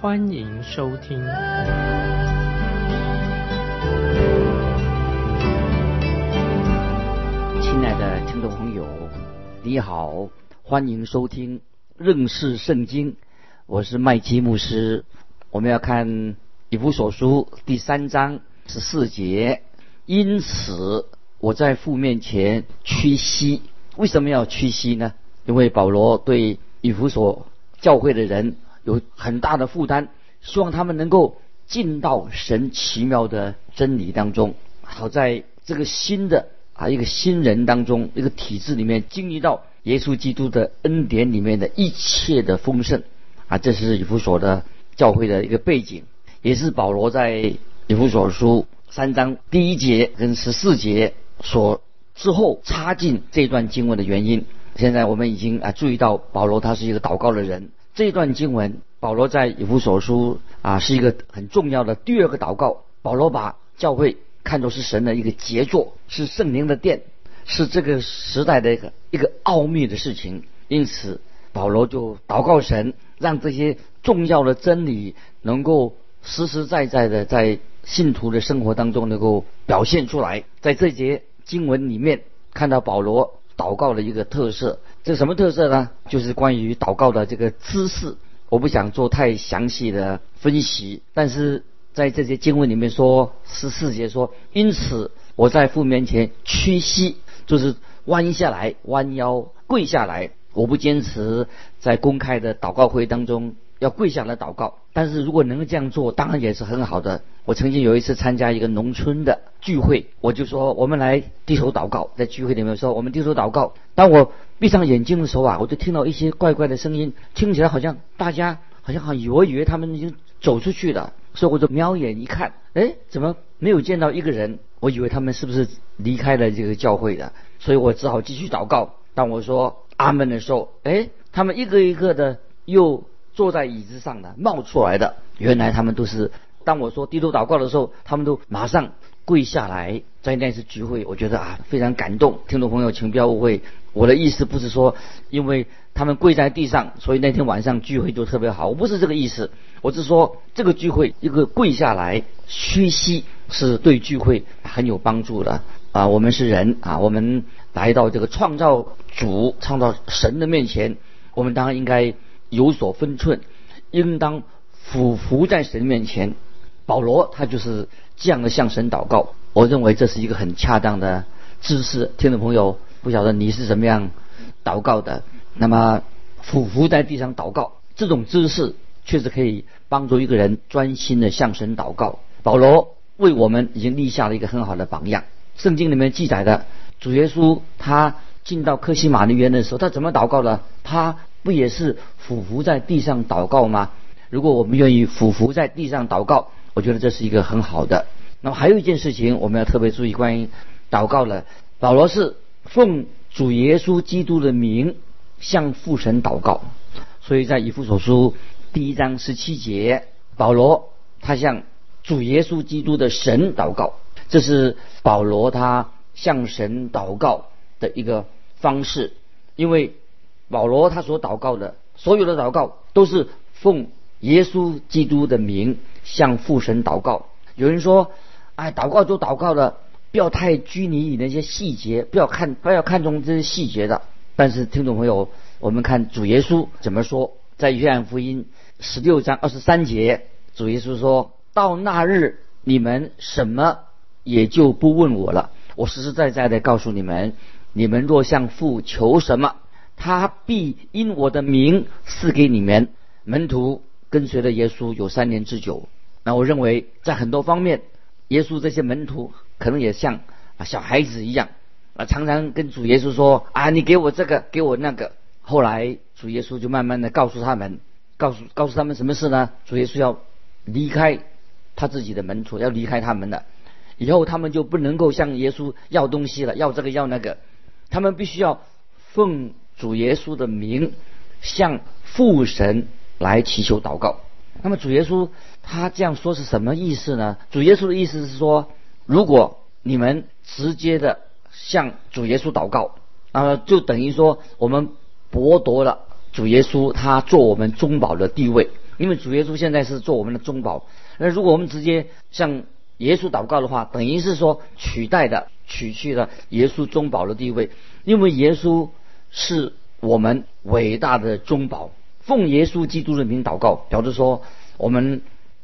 欢迎收听。亲爱的听众朋友，你好，欢迎收听认识圣经。我是麦基牧师。我们要看以弗所书第三章十四节。因此，我在父面前屈膝。为什么要屈膝呢？因为保罗对以弗所教会的人有很大的负担，希望他们能够进到神奇妙的真理当中，好在这个新的啊一个新人当中，一个体制里面经历到耶稣基督的恩典里面的一切的丰盛啊，这是以弗所的教会的一个背景，也是保罗在以弗所书三章第一节跟十四节所之后插进这段经文的原因。现在我们已经啊注意到保罗他是一个祷告的人，这段经文保罗在以弗所书啊是一个很重要的第二个祷告。保罗把教会看作是神的一个杰作，是圣灵的殿，是这个时代的一个一个奥秘的事情。因此，保罗就祷告神，让这些重要的真理能够实实在在的在信徒的生活当中能够表现出来。在这节经文里面，看到保罗。祷告的一个特色，这什么特色呢？就是关于祷告的这个姿势。我不想做太详细的分析，但是在这些经文里面说十四节说，因此我在父面前屈膝，就是弯下来、弯腰、跪下来。我不坚持在公开的祷告会当中。要跪下来祷告，但是如果能够这样做，当然也是很好的。我曾经有一次参加一个农村的聚会，我就说我们来低头祷告，在聚会里面说我们低头祷告。当我闭上眼睛的时候啊，我就听到一些怪怪的声音，听起来好像大家好像好以为以为他们已经走出去了，所以我就瞄眼一看，哎，怎么没有见到一个人？我以为他们是不是离开了这个教会的？所以我只好继续祷告。当我说阿门的时候，哎，他们一个一个的又。坐在椅子上的冒出来的，原来他们都是。当我说低头祷告的时候，他们都马上跪下来。在那次聚会，我觉得啊非常感动。听众朋友，请不要误会，我的意思不是说因为他们跪在地上，所以那天晚上聚会就特别好。我不是这个意思，我是说这个聚会一个跪下来屈膝是对聚会很有帮助的啊。我们是人啊，我们来到这个创造主、创造神的面前，我们当然应该。有所分寸，应当俯伏在神面前。保罗他就是这样的向神祷告。我认为这是一个很恰当的姿势。听众朋友，不晓得你是怎么样祷告的？那么俯伏在地上祷告，这种姿势确实可以帮助一个人专心的向神祷告。保罗为我们已经立下了一个很好的榜样。圣经里面记载的主耶稣他进到克西马尼园的时候，他怎么祷告的？他不也是俯伏在地上祷告吗？如果我们愿意俯伏在地上祷告，我觉得这是一个很好的。那么还有一件事情，我们要特别注意关于祷告了。保罗是奉主耶稣基督的名向父神祷告，所以在以父所书第一章十七节，保罗他向主耶稣基督的神祷告，这是保罗他向神祷告的一个方式，因为。保罗他所祷告的所有的祷告都是奉耶稣基督的名向父神祷告。有人说，哎，祷告就祷告的，不要太拘泥于那些细节，不要看不要看重这些细节的。但是听众朋友，我们看主耶稣怎么说，在约翰福音十六章二十三节，主耶稣说到那日，你们什么也就不问我了。我实实在在的告诉你们，你们若向父求什么。他必因我的名赐给你们门徒跟随了耶稣有三年之久。那我认为在很多方面，耶稣这些门徒可能也像啊小孩子一样啊，常常跟主耶稣说啊，你给我这个，给我那个。后来主耶稣就慢慢的告诉他们，告诉告诉他们什么事呢？主耶稣要离开他自己的门徒，要离开他们了。以后他们就不能够向耶稣要东西了，要这个要那个，他们必须要奉主耶稣的名向父神来祈求祷告。那么主耶稣他这样说是什么意思呢？主耶稣的意思是说，如果你们直接的向主耶稣祷告，那么就等于说我们剥夺了主耶稣他做我们中保的地位，因为主耶稣现在是做我们的中保。那如果我们直接向耶稣祷告的话，等于是说取代的、取去了耶稣中保的地位，因为耶稣是我们伟大的中保。奉耶稣基督的名祷告，表示说我们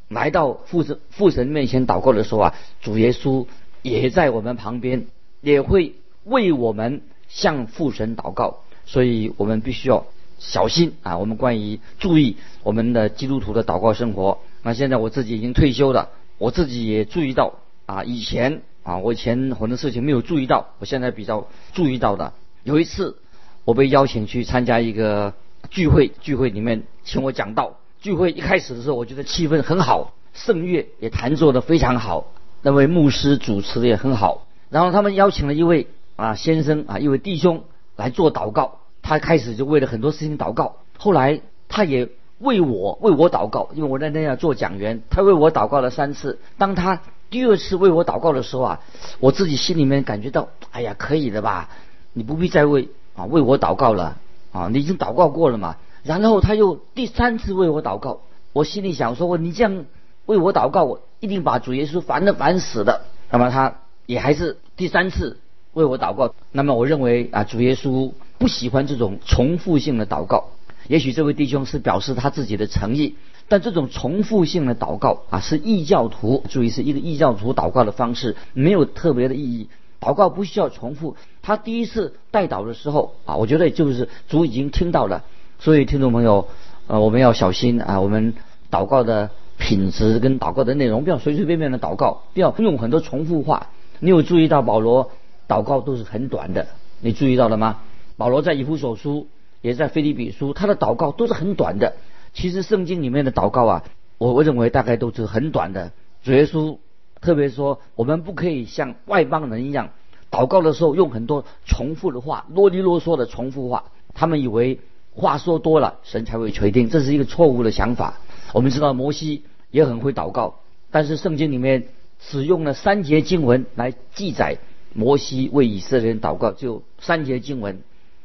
来到父神父神面前祷告的时候啊，主耶稣也在我们旁边，也会为我们向父神祷告。所以我们必须要小心啊！我们关于注意我们的基督徒的祷告生活。那现在我自己已经退休了。我自己也注意到啊，以前啊，我以前很多事情没有注意到，我现在比较注意到的。有一次，我被邀请去参加一个聚会，聚会里面请我讲道。聚会一开始的时候，我觉得气氛很好，圣乐也弹奏的非常好，那位牧师主持的也很好。然后他们邀请了一位啊先生啊一位弟兄来做祷告，他开始就为了很多事情祷告，后来他也。为我为我祷告，因为我在那要做讲员，他为我祷告了三次。当他第二次为我祷告的时候啊，我自己心里面感觉到，哎呀，可以的吧？你不必再为啊为我祷告了啊，你已经祷告过了嘛。然后他又第三次为我祷告，我心里想说，你这样为我祷告，我一定把主耶稣烦的烦死的。那么他也还是第三次为我祷告。那么我认为啊，主耶稣不喜欢这种重复性的祷告。也许这位弟兄是表示他自己的诚意，但这种重复性的祷告啊，是异教徒，注意是一个异教徒祷告的方式，没有特别的意义。祷告不需要重复。他第一次带祷的时候啊，我觉得就是主已经听到了。所以听众朋友，呃，我们要小心啊，我们祷告的品质跟祷告的内容，不要随随便便的祷告，不要用很多重复话。你有注意到保罗祷告都是很短的？你注意到了吗？保罗在以弗所书。也在菲利比书，他的祷告都是很短的。其实圣经里面的祷告啊，我我认为大概都是很短的。主耶稣特别说，我们不可以像外邦人一样，祷告的时候用很多重复的话，啰里啰嗦的重复话。他们以为话说多了，神才会垂听，这是一个错误的想法。我们知道摩西也很会祷告，但是圣经里面只用了三节经文来记载摩西为以色列人祷告，就三节经文。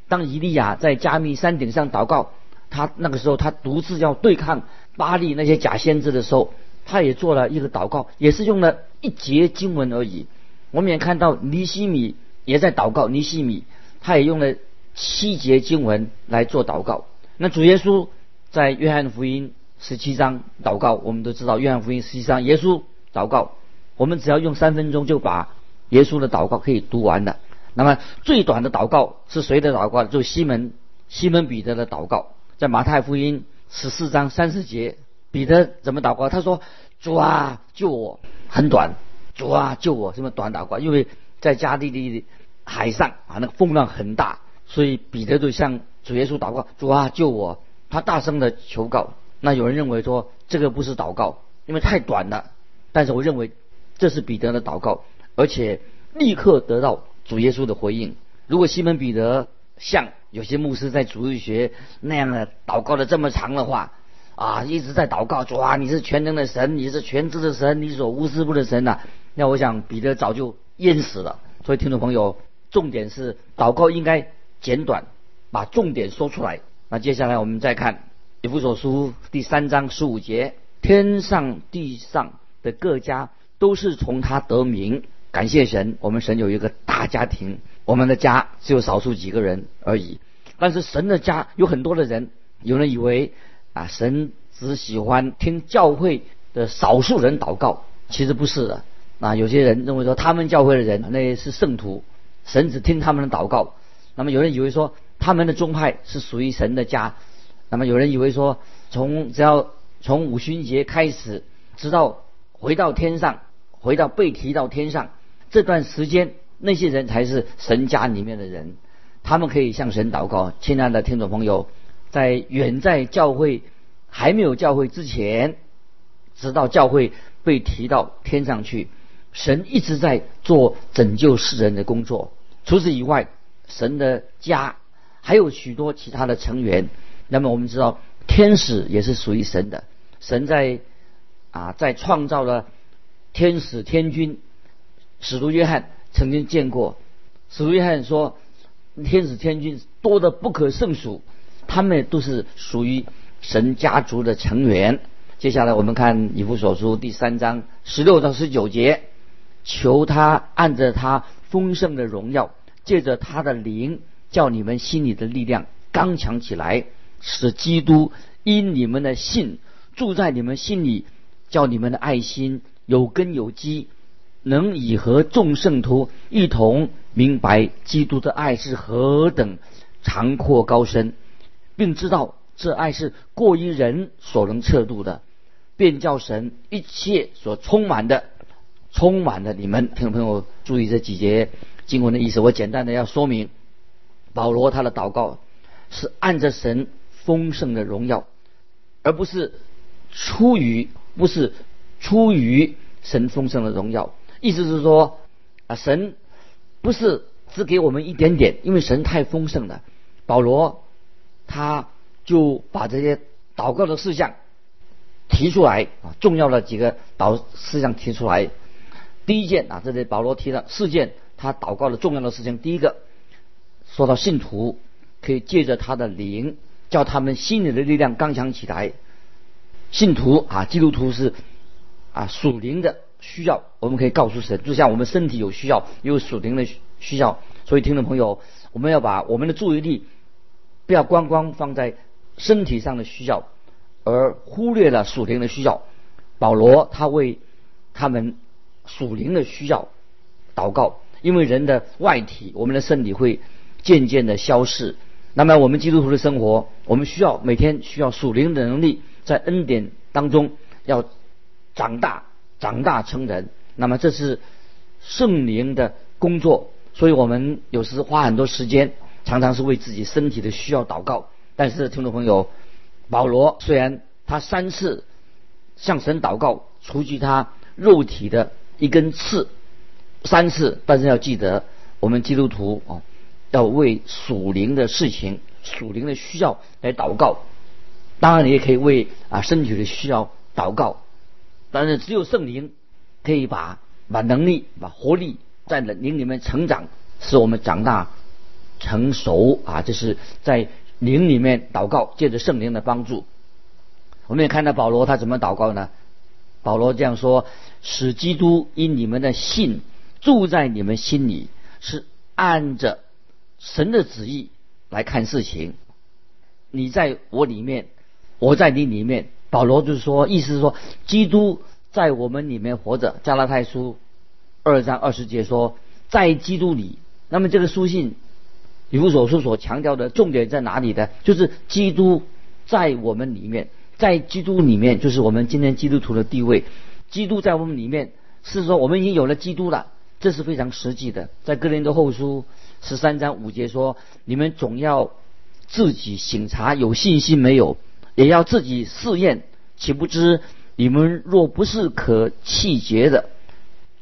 当以利亚在加密山顶上祷告，他那个时候他独自要对抗巴利那些假先知的时候，他也做了一个祷告，也是用了一节经文而已。我们也看到尼西米也在祷告，尼西米他也用了七节经文来做祷告。那主耶稣在约翰福音十七章祷告，我们都知道约翰福音十七章耶稣祷告，我们只要用三分钟就把耶稣的祷告可以读完了。那么最短的祷告是谁的祷告？就是西门西门彼得的祷告，在马太福音十四章三十节，彼得怎么祷告？他说：“主啊，救我！”很短，“主啊，救我！”这么短祷告，因为在加利利海上啊，那个风浪很大，所以彼得就向主耶稣祷告：“主啊，救我！”他大声的求告。那有人认为说这个不是祷告，因为太短了。但是我认为这是彼得的祷告，而且立刻得到。主耶稣的回应，如果西门彼得像有些牧师在主日学那样的祷告的这么长的话，啊，一直在祷告，主啊，你是全能的神，你是全知的神，你所无私不的神呐，那我想彼得早就淹死了。所以听众朋友，重点是祷告应该简短，把重点说出来。那接下来我们再看以弗所书第三章十五节，天上地上的各家都是从他得名。感谢神，我们神有一个大家庭，我们的家只有少数几个人而已。但是神的家有很多的人，有人以为啊，神只喜欢听教会的少数人祷告，其实不是的。啊，有些人认为说他们教会的人那是圣徒，神只听他们的祷告。那么有人以为说他们的宗派是属于神的家。那么有人以为说从只要从五旬节开始，直到回到天上，回到被提到天上。这段时间，那些人才是神家里面的人，他们可以向神祷告。亲爱的听众朋友，在远在教会还没有教会之前，直到教会被提到天上去。神一直在做拯救世人的工作。除此以外，神的家还有许多其他的成员。那么我们知道，天使也是属于神的。神在啊，在创造了天使天君。使徒约翰曾经见过。使徒约翰说，天使天君多得不可胜数，他们都是属于神家族的成员。接下来我们看以弗所书第三章十六到十九节。求他按着他丰盛的荣耀，借着他的灵，叫你们心里的力量刚强起来，使基督因你们的信住在你们心里，叫你们的爱心有根有基，能以和众圣徒一同明白基督的爱是何等长阔高深，并知道这爱是过于人所能测度的，便叫神一切所充满的。充满了你们，听众朋友注意这几节经文的意思。我简单的要说明，保罗他的祷告是按着神丰盛的荣耀，而不是出于不是出于神丰盛的荣耀。意思是说啊，神不是只给我们一点点，因为神太丰盛了。保罗他就把这些祷告的事项提出来啊，重要的几个祷事项提出来。第一件啊，这里保罗提了四件他祷告的重要的事情。第一个说到信徒可以借着他的灵，叫他们心里的力量刚强起来。信徒啊，基督徒是啊属灵的需要，我们可以告诉神，就像我们身体有需要，有属灵的需要。所以听众朋友，我们要把我们的注意力不要光光放在身体上的需要，而忽略了属灵的需要。保罗他为他们。属灵的需要，祷告，因为人的外体，我们的身体会渐渐的消逝。那么我们基督徒的生活，我们需要每天需要属灵的能力，在恩典当中要长大，长大成人。那么这是圣灵的工作，所以我们有时花很多时间，常常是为自己身体的需要祷告。但是听众朋友，保罗虽然他三次向神祷告，除去他肉体的。一根刺，三次，但是要记得，我们基督徒啊，要为属灵的事情、属灵的需要来祷告。当然，你也可以为啊身体的需要祷告。但是，只有圣灵可以把把能力、把活力在灵里面成长，使我们长大成熟啊。这是在灵里面祷告，借着圣灵的帮助。我们也看到保罗他怎么祷告呢？保罗这样说：“使基督因你们的信住在你们心里，是按着神的旨意来看事情。你在我里面，我在你里面。”保罗就是说，意思是说，基督在我们里面活着。加拉太书二章二十节说，在基督里。那么这个书信以弗所书所强调的重点在哪里呢？就是基督在我们里面。在基督里面，就是我们今天基督徒的地位。基督在我们里面，是说我们已经有了基督了，这是非常实际的。在哥林多后书十三章五节说：“你们总要自己省察，有信心没有，也要自己试验，岂不知你们若不是可弃绝的，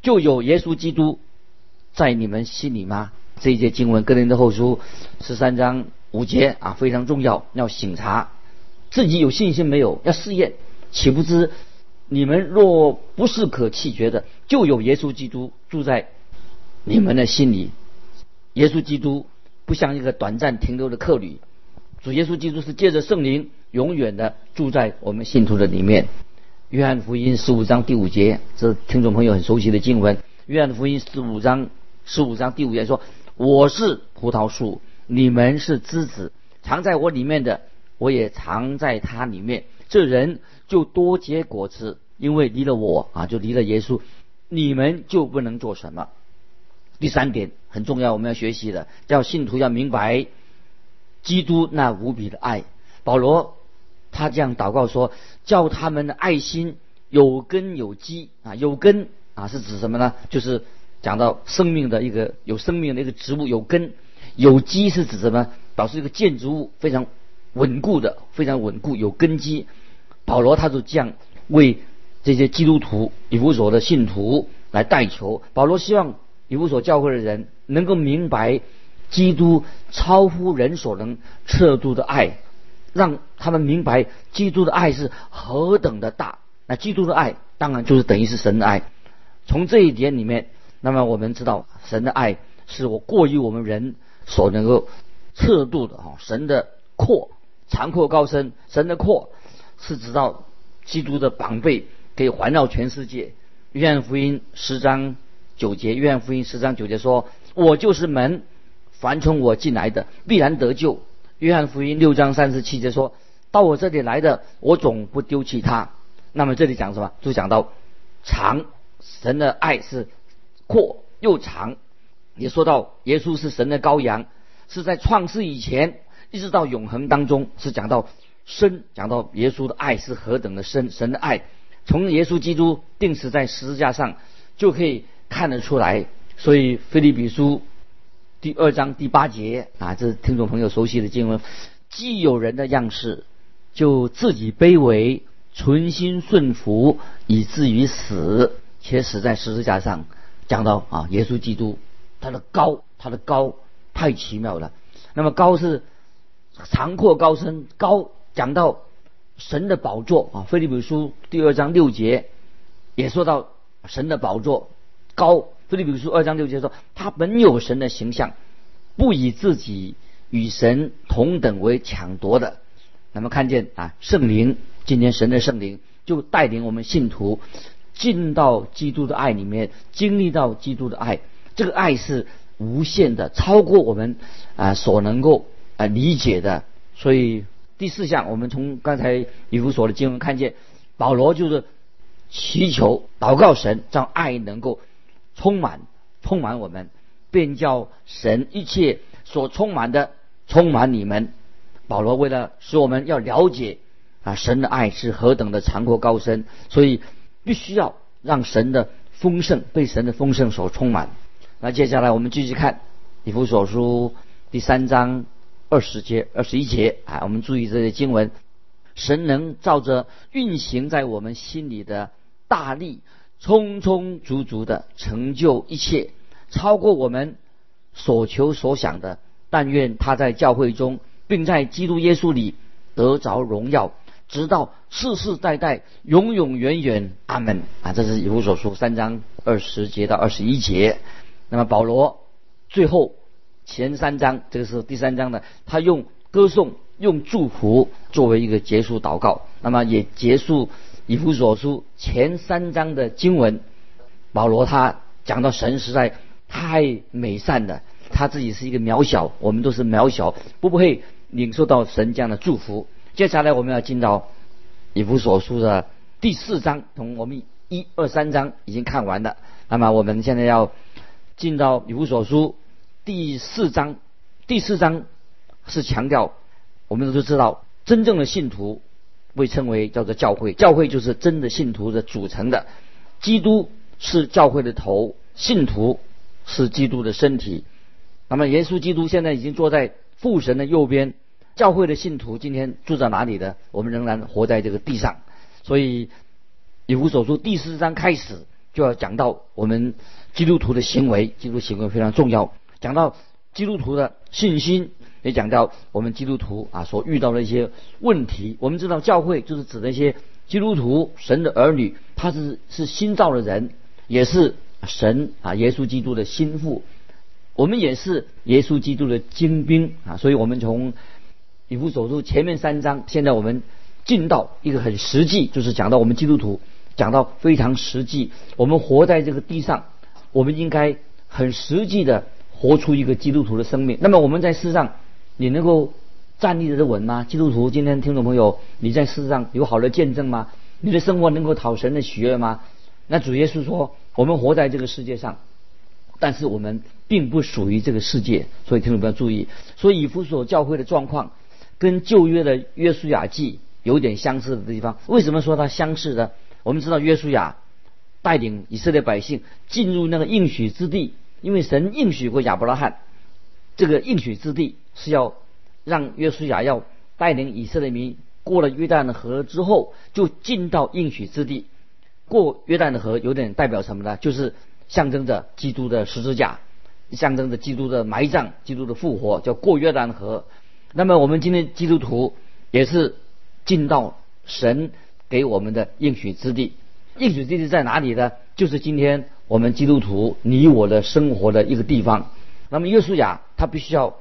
就有耶稣基督在你们心里吗？”这一节经文，哥林多后书十三章五节啊，非常重要，要省察。自己有信心没有？要试验，岂不知你们若不是可弃绝的，就有耶稣基督住在你们的心里。耶稣基督不像一个短暂停留的客旅，主耶稣基督是借着圣灵永远的住在我们信徒的里面。约翰福音十五章第五节，这听众朋友很熟悉的经文。约翰福音十五章十五章第五节说：“我是葡萄树，你们是枝子，藏在我里面的。”我也藏在他里面，这人就多结果子，因为离了我啊，就离了耶稣，你们就不能做什么。第三点很重要，我们要学习的，叫信徒要明白基督那无比的爱。保罗他这样祷告说，叫他们的爱心有根有基啊，有根啊是指什么呢？就是讲到生命的一个有生命的一个植物有根，有基是指什么？表示一个建筑物非常。稳固的，非常稳固，有根基。保罗他就这样为这些基督徒以弗所的信徒来代求。保罗希望以弗所教会的人能够明白基督超乎人所能测度的爱，让他们明白基督的爱是何等的大。那基督的爱当然就是等于是神的爱。从这一点里面，那么我们知道神的爱是我过于我们人所能够测度的哈。神的阔长阔高深，神的阔是直到基督的膀臂。可以环绕全世界。约翰福音十章九节，约翰福音十章九节说：“我就是门，凡从我进来的，必然得救。”约翰福音六章三十七节说：“到我这里来的，我总不丢弃他。”那么这里讲什么？就讲到长，神的爱是阔又长。也说到耶稣是神的羔羊，是在创世以前一直到永恒当中，是讲到深，讲到耶稣的爱是何等的深，神的爱。从耶稣基督钉死在十字架上，就可以看得出来。所以《菲利比书》第二章第八节啊，这是听众朋友熟悉的经文。既有人的样式，就自己卑微，存心顺服，以至于死，且死在十字架上。讲到啊，耶稣基督他的高，他的高太奇妙了。那么高是长阔高深，高讲到。神的宝座啊，《菲利比书》第二章六节也说到神的宝座高，《菲利比书》二章六节说他本有神的形象，不以自己与神同等为抢夺的。那么看见啊，圣灵今天神的圣灵就带领我们信徒进到基督的爱里面，经历到基督的爱，这个爱是无限的，超过我们啊所能够啊理解的，所以。第四项，我们从刚才以弗所的经文看见，保罗就是祈求、祷告神，让爱能够充满、充满我们，便叫神一切所充满的充满你们。保罗为了使我们要了解啊，神的爱是何等的长阔高深，所以必须要让神的丰盛被神的丰盛所充满。那接下来我们继续看以弗所书第三章。二十节、二十一节啊，我们注意这些经文，神能照着运行在我们心里的大力，充充足足的成就一切，超过我们所求所想的。但愿他在教会中，并在基督耶稣里得着荣耀，直到世世代代、永永远远。阿门啊！这是以弗所书三章二十节到二十一节。那么保罗最后。前三章，这个是第三章的，他用歌颂、用祝福作为一个结束祷告，那么也结束以弗所书前三章的经文。保罗他讲到神实在太美善了，他自己是一个渺小，我们都是渺小，不会领受到神这样的祝福。接下来我们要进到以弗所书的第四章，从我们一二三章已经看完了，那么我们现在要进到以弗所书。第四章，第四章是强调，我们都知道，真正的信徒被称为叫做教会，教会就是真的信徒的组成的。基督是教会的头，信徒是基督的身体。那么，耶稣基督现在已经坐在父神的右边，教会的信徒今天住在哪里呢？我们仍然活在这个地上。所以，以弗所书第四章开始就要讲到我们基督徒的行为，基督行为非常重要。讲到基督徒的信心，也讲到我们基督徒啊所遇到的一些问题。我们知道教会就是指那些基督徒、神的儿女，他是是新造的人，也是神啊耶稣基督的心腹。我们也是耶稣基督的精兵啊。所以我们从以弗所书前面三章，现在我们进到一个很实际，就是讲到我们基督徒，讲到非常实际。我们活在这个地上，我们应该很实际的。活出一个基督徒的生命。那么我们在世上，你能够站立得稳吗？基督徒，今天听众朋友，你在世上有好的见证吗？你的生活能够讨神的喜悦吗？那主耶稣说，我们活在这个世界上，但是我们并不属于这个世界。所以听众朋友注意，所以以弗所教会的状况跟旧约的约书亚记有点相似的地方。为什么说它相似呢？我们知道约书亚带领以色列百姓进入那个应许之地。因为神应许过亚伯拉罕，这个应许之地是要让约书亚要带领以色列民过了约旦的河之后，就进到应许之地。过约旦的河有点代表什么呢？就是象征着基督的十字架，象征着基督的埋葬、基督的复活，叫过约旦河。那么我们今天基督徒也是进到神给我们的应许之地。应许之地在哪里呢？就是今天我们基督徒你我的生活的一个地方。那么约书亚他必须要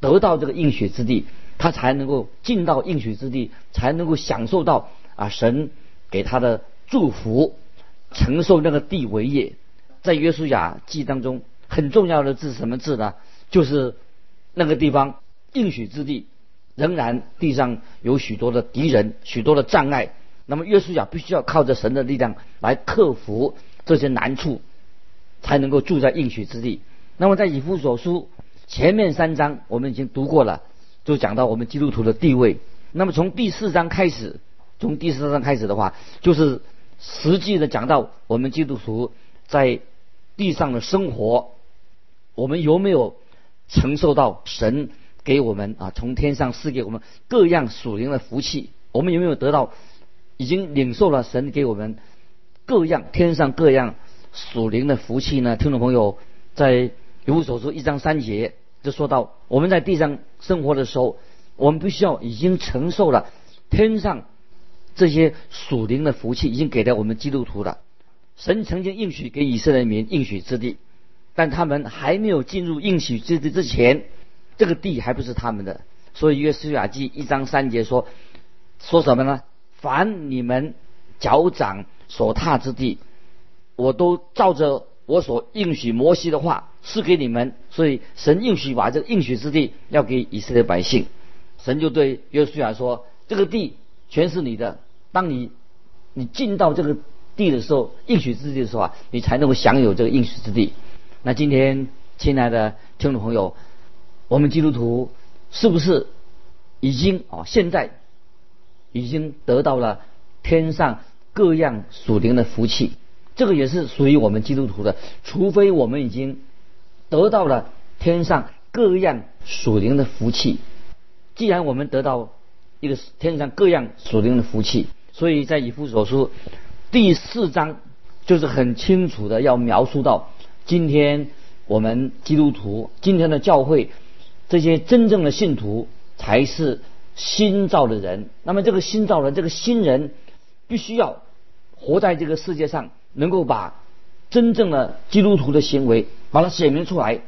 得到这个应许之地，他才能够进到应许之地，才能够享受到啊神给他的祝福，承受那个地为业。在约书亚记当中，很重要的字什么字呢？就是那个地方应许之地，仍然地上有许多的敌人，许多的障碍。那么约书亚必须要靠着神的力量来克服这些难处，才能够住在应许之地。那么在以弗所书前面三章我们已经读过了，就讲到我们基督徒的地位。那么从第四章开始，从第四章开始的话，就是实际的讲到我们基督徒在地上的生活，我们有没有承受到神给我们啊从天上赐给我们各样属灵的福气？我们有没有得到？已经领受了神给我们各样天上各样属灵的福气呢？听众朋友，在《以弗所书》一章三节就说到，我们在地上生活的时候，我们必须要已经承受了天上这些属灵的福气，已经给了我们基督徒了。神曾经应许给以色列民应许之地，但他们还没有进入应许之地之前，这个地还不是他们的。所以《约书亚记》一章三节说说什么呢？凡你们脚掌所踏之地，我都照着我所应许摩西的话赐给你们。所以神应许把这个应许之地要给以色列百姓。神就对约书亚说：“这个地全是你的。当你你进到这个地的时候，应许之地的时候啊，你才能够享有这个应许之地。”那今天，亲爱的听众朋友，我们基督徒是不是已经啊？现在？已经得到了天上各样属灵的福气，这个也是属于我们基督徒的。除非我们已经得到了天上各样属灵的福气，既然我们得到一个天上各样属灵的福气，所以在以弗所书第四章就是很清楚的要描述到，今天我们基督徒今天的教会这些真正的信徒才是。新造的人，那么这个新造人，这个新人，必须要活在这个世界上，能够把真正的基督徒的行为把它显明出来。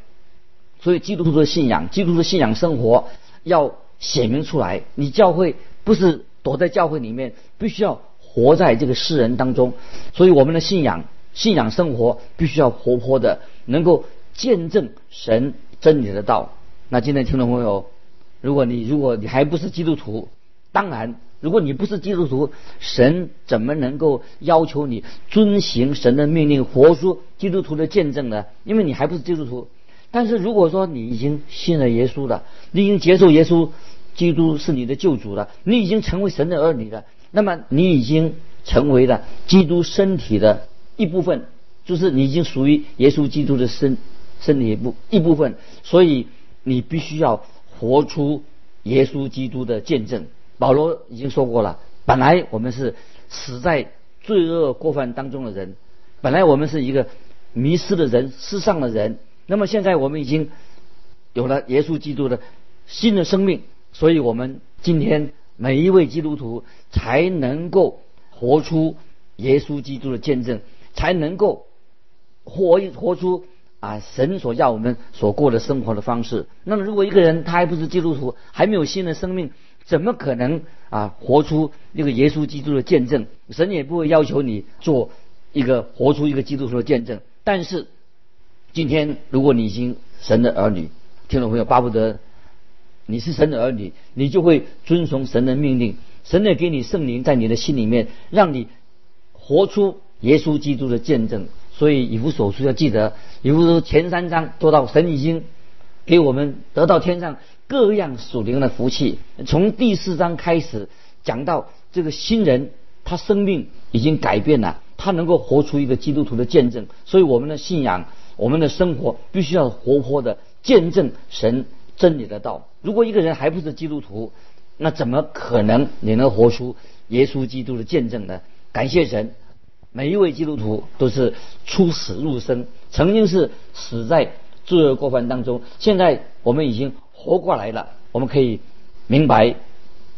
所以基督徒的信仰，基督徒的信仰生活要显明出来。你教会不是躲在教会里面，必须要活在这个世人当中。所以我们的信仰、信仰生活必须要活泼的，能够见证神真理的道。那今天听众朋友。如果你如果你还不是基督徒，当然，如果你不是基督徒，神怎么能够要求你遵行神的命令，活出基督徒的见证呢？因为你还不是基督徒。但是如果说你已经信了耶稣了，你已经接受耶稣基督是你的救主了，你已经成为神的儿女了，那么你已经成为了基督身体的一部分，就是你已经属于耶稣基督的身身体一部一部分，所以你必须要。活出耶稣基督的见证。保罗已经说过了，本来我们是死在罪恶过犯当中的人，本来我们是一个迷失的人、世上的人。那么现在我们已经有了耶稣基督的新的生命，所以我们今天每一位基督徒才能够活出耶稣基督的见证，才能够活一活出。啊，神所要我们所过的生活的方式。那么，如果一个人他还不是基督徒，还没有新的生命，怎么可能啊活出一个耶稣基督的见证？神也不会要求你做一个活出一个基督徒的见证。但是，今天如果你已经神的儿女，听众朋友巴不得你是神的儿女，你就会遵从神的命令。神也给你圣灵在你的心里面，让你活出耶稣基督的见证。所以以弗所书要记得，以弗所前三章做到神已经给我们得到天上各样属灵的福气。从第四章开始讲到这个新人，他生命已经改变了，他能够活出一个基督徒的见证。所以我们的信仰，我们的生活必须要活泼的见证神真理的道。如果一个人还不是基督徒，那怎么可能你能活出耶稣基督的见证呢？感谢神。每一位基督徒都是出死入生，曾经是死在罪恶过犯当中，现在我们已经活过来了。我们可以明白，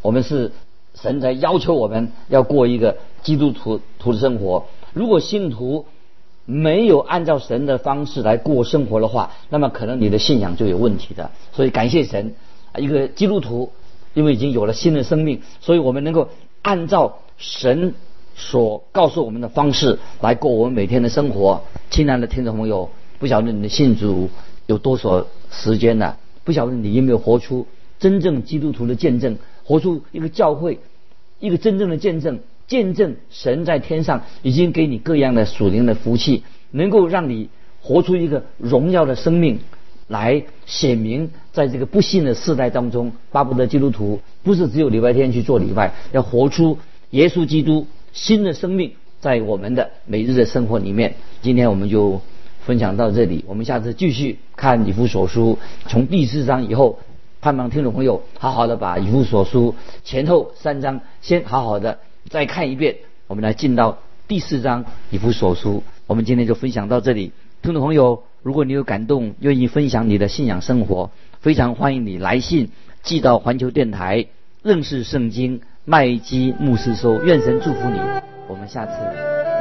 我们是神在要求我们要过一个基督徒徒的生活。如果信徒没有按照神的方式来过生活的话，那么可能你的信仰就有问题的。所以感谢神，一个基督徒因为已经有了新的生命，所以我们能够按照神所告诉我们的方式来过我们每天的生活。亲爱的听众朋友，不晓得你的信主有多少时间了？不晓得你有没有活出真正基督徒的见证，活出一个教会，一个真正的见证。见证神在天上已经给你各样的属灵的福气，能够让你活出一个荣耀的生命，来显明在这个不幸的世代当中，巴不得基督徒不是只有礼拜天去做礼拜，要活出耶稣基督新的生命在我们的每日的生活里面。今天我们就分享到这里，我们下次继续看以弗所书，从第四章以后，盼望听众朋友好好的把以弗所书前后三章先好好的。再看一遍，我们来进到第四章以弗所书。我们今天就分享到这里。听众朋友，如果你有感动，愿意分享你的信仰生活，非常欢迎你来信寄到环球电台认识圣经麦基牧师说。愿神祝福你，我们下次。